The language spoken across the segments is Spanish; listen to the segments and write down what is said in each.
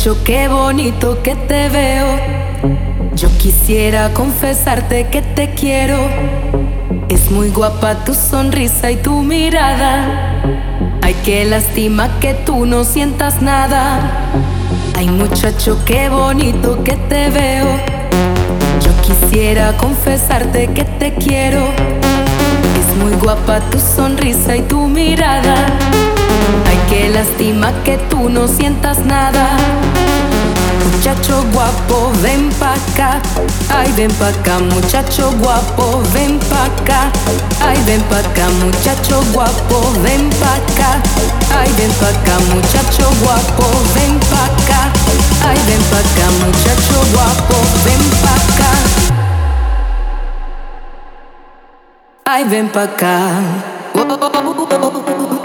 muchacho, qué bonito que te veo. Yo quisiera confesarte que te quiero. Es muy guapa tu sonrisa y tu mirada. Ay, qué lástima que tú no sientas nada. Ay muchacho, qué bonito que te veo. Yo quisiera confesarte que te quiero. Es muy guapa tu sonrisa y tu mirada. Qué lástima que tú no sientas nada. Muchacho guapo, ven pa' acá. Ay, ven pa' acá, muchacho guapo, ven pa' acá. Ay, ven pa' acá, muchacho guapo, ven pa' acá. Ay, ven pa' acá, muchacho guapo, ven pa' acá. Ay, ven pa' acá, muchacho guapo, ven pa' acá. Ay, ven pa' acá. Oh, oh, oh,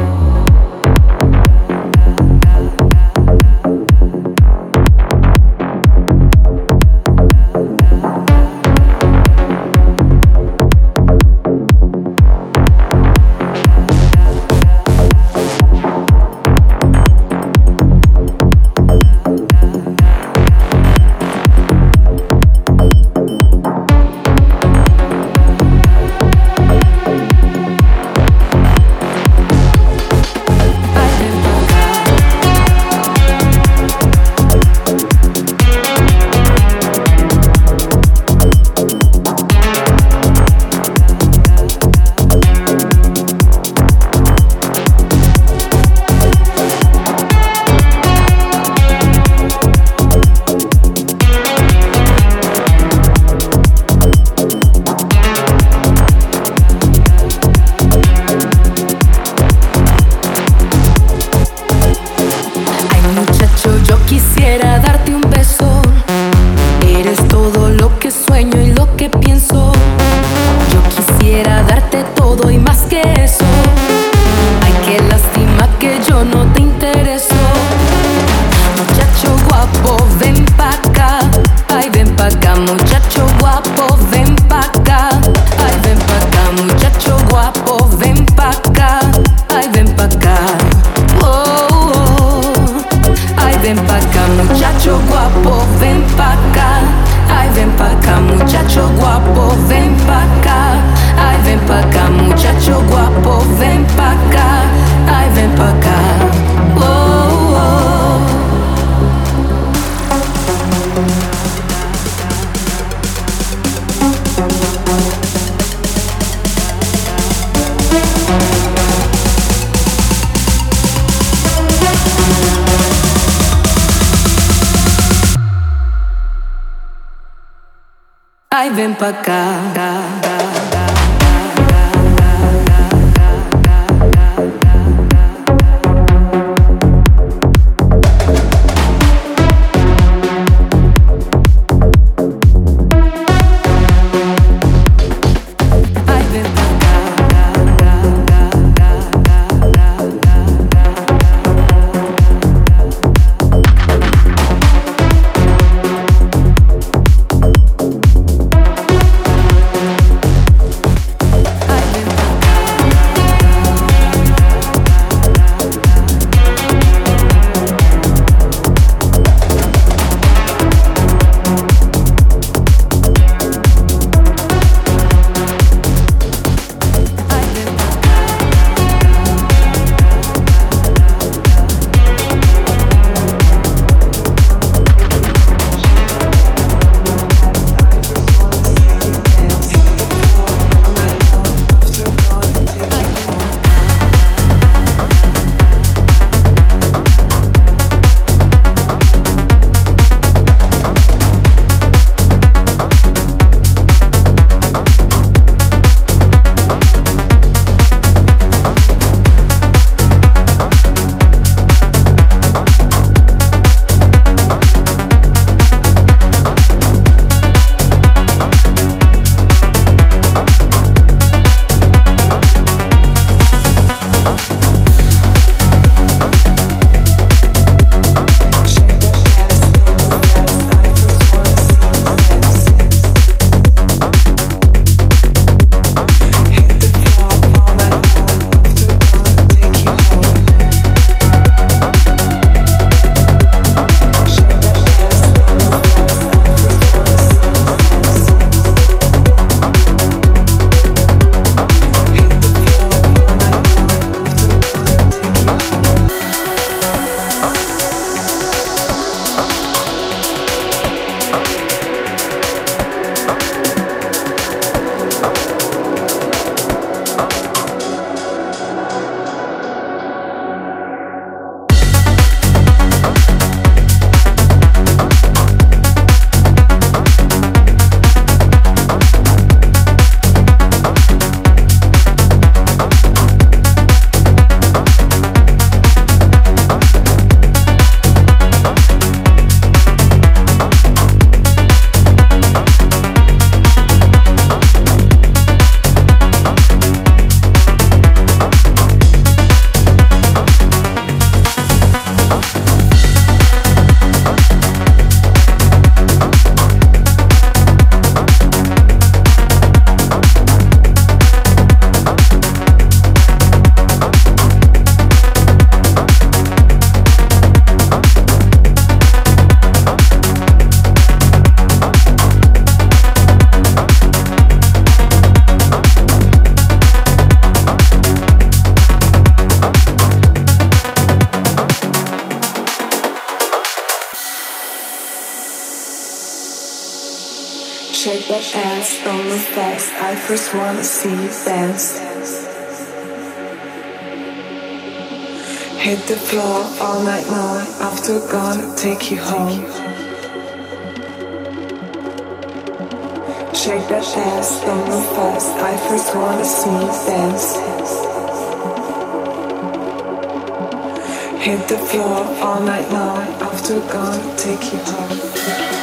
Hit the floor all night long. After gone, take you home.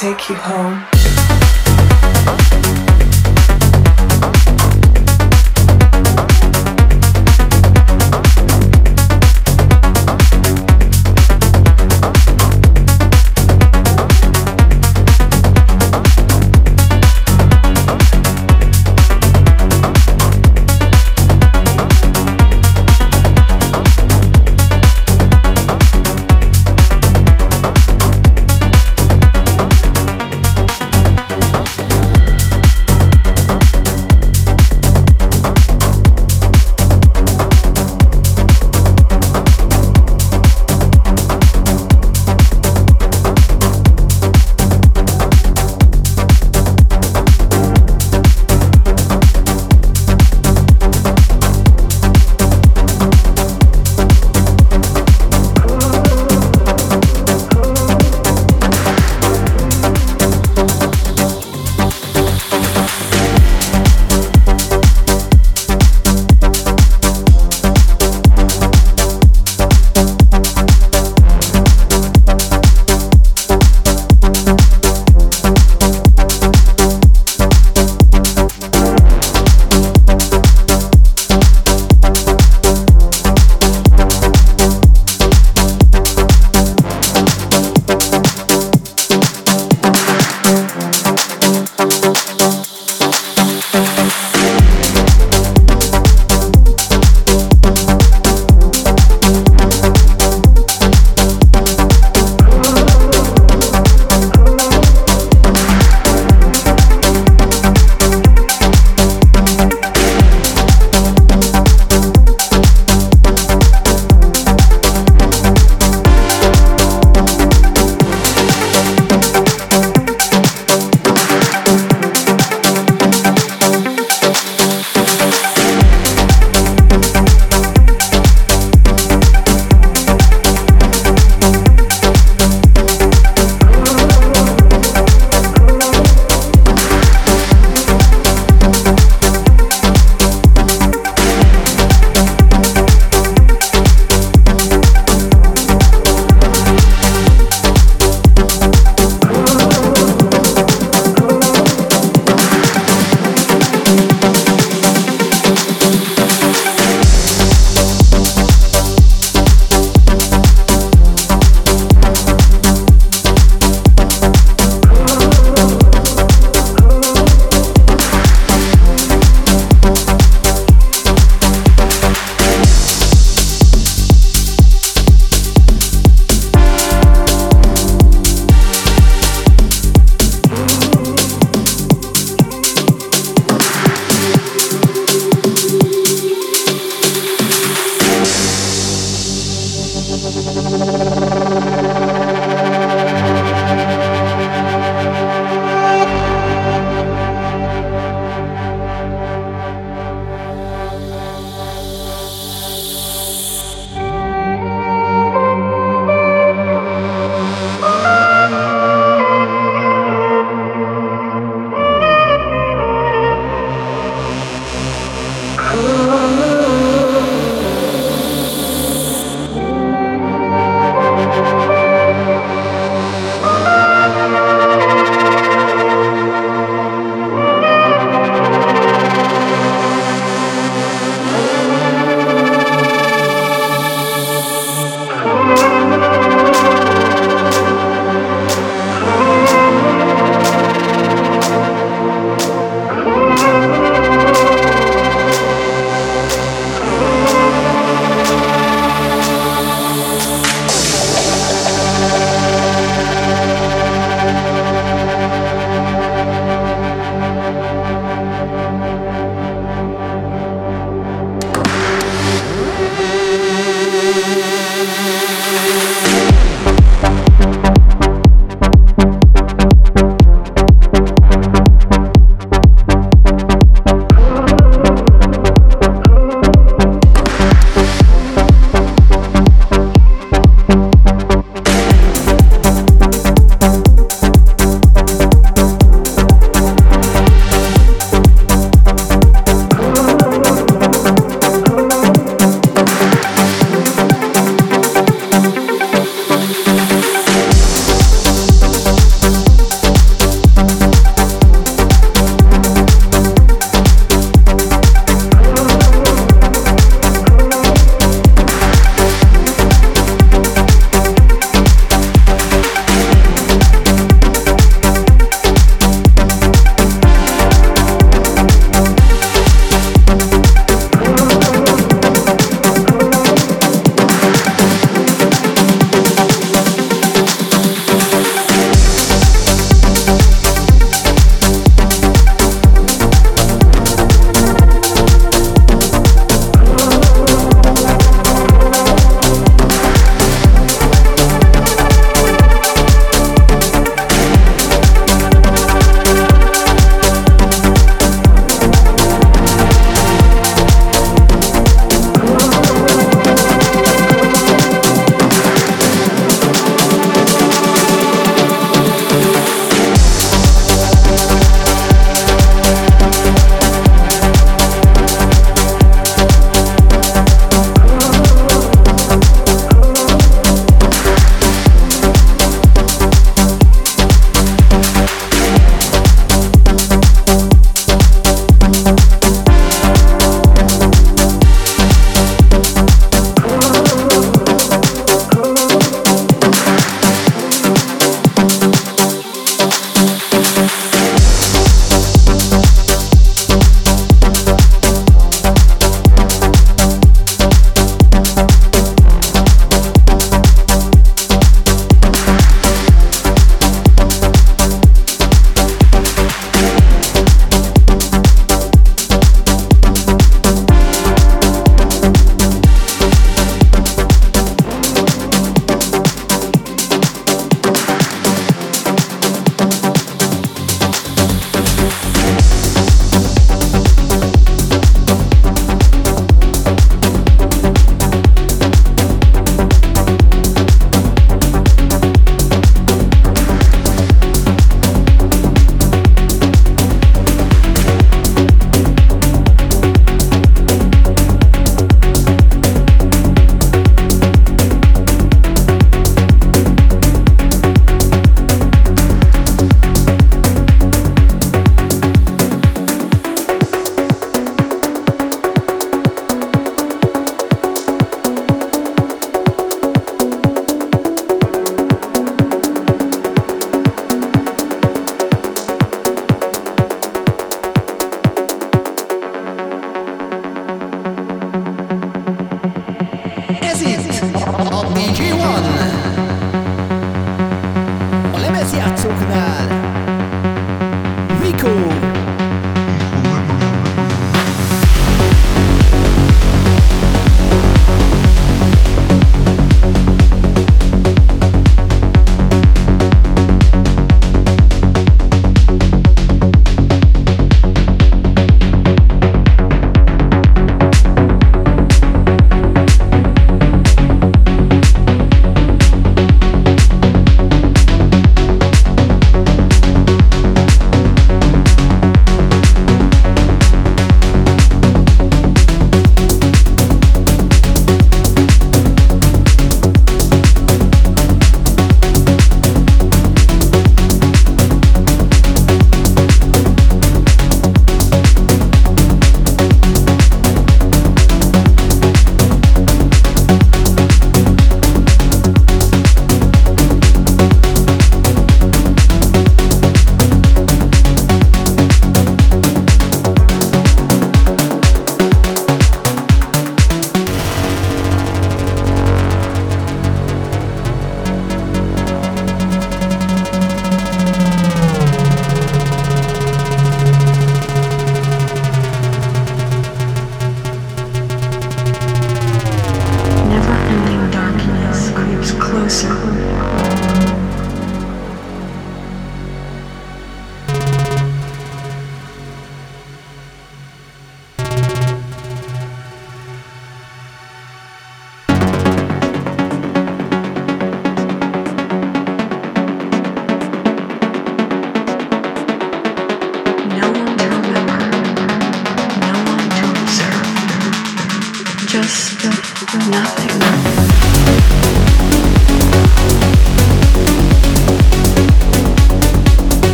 take you home.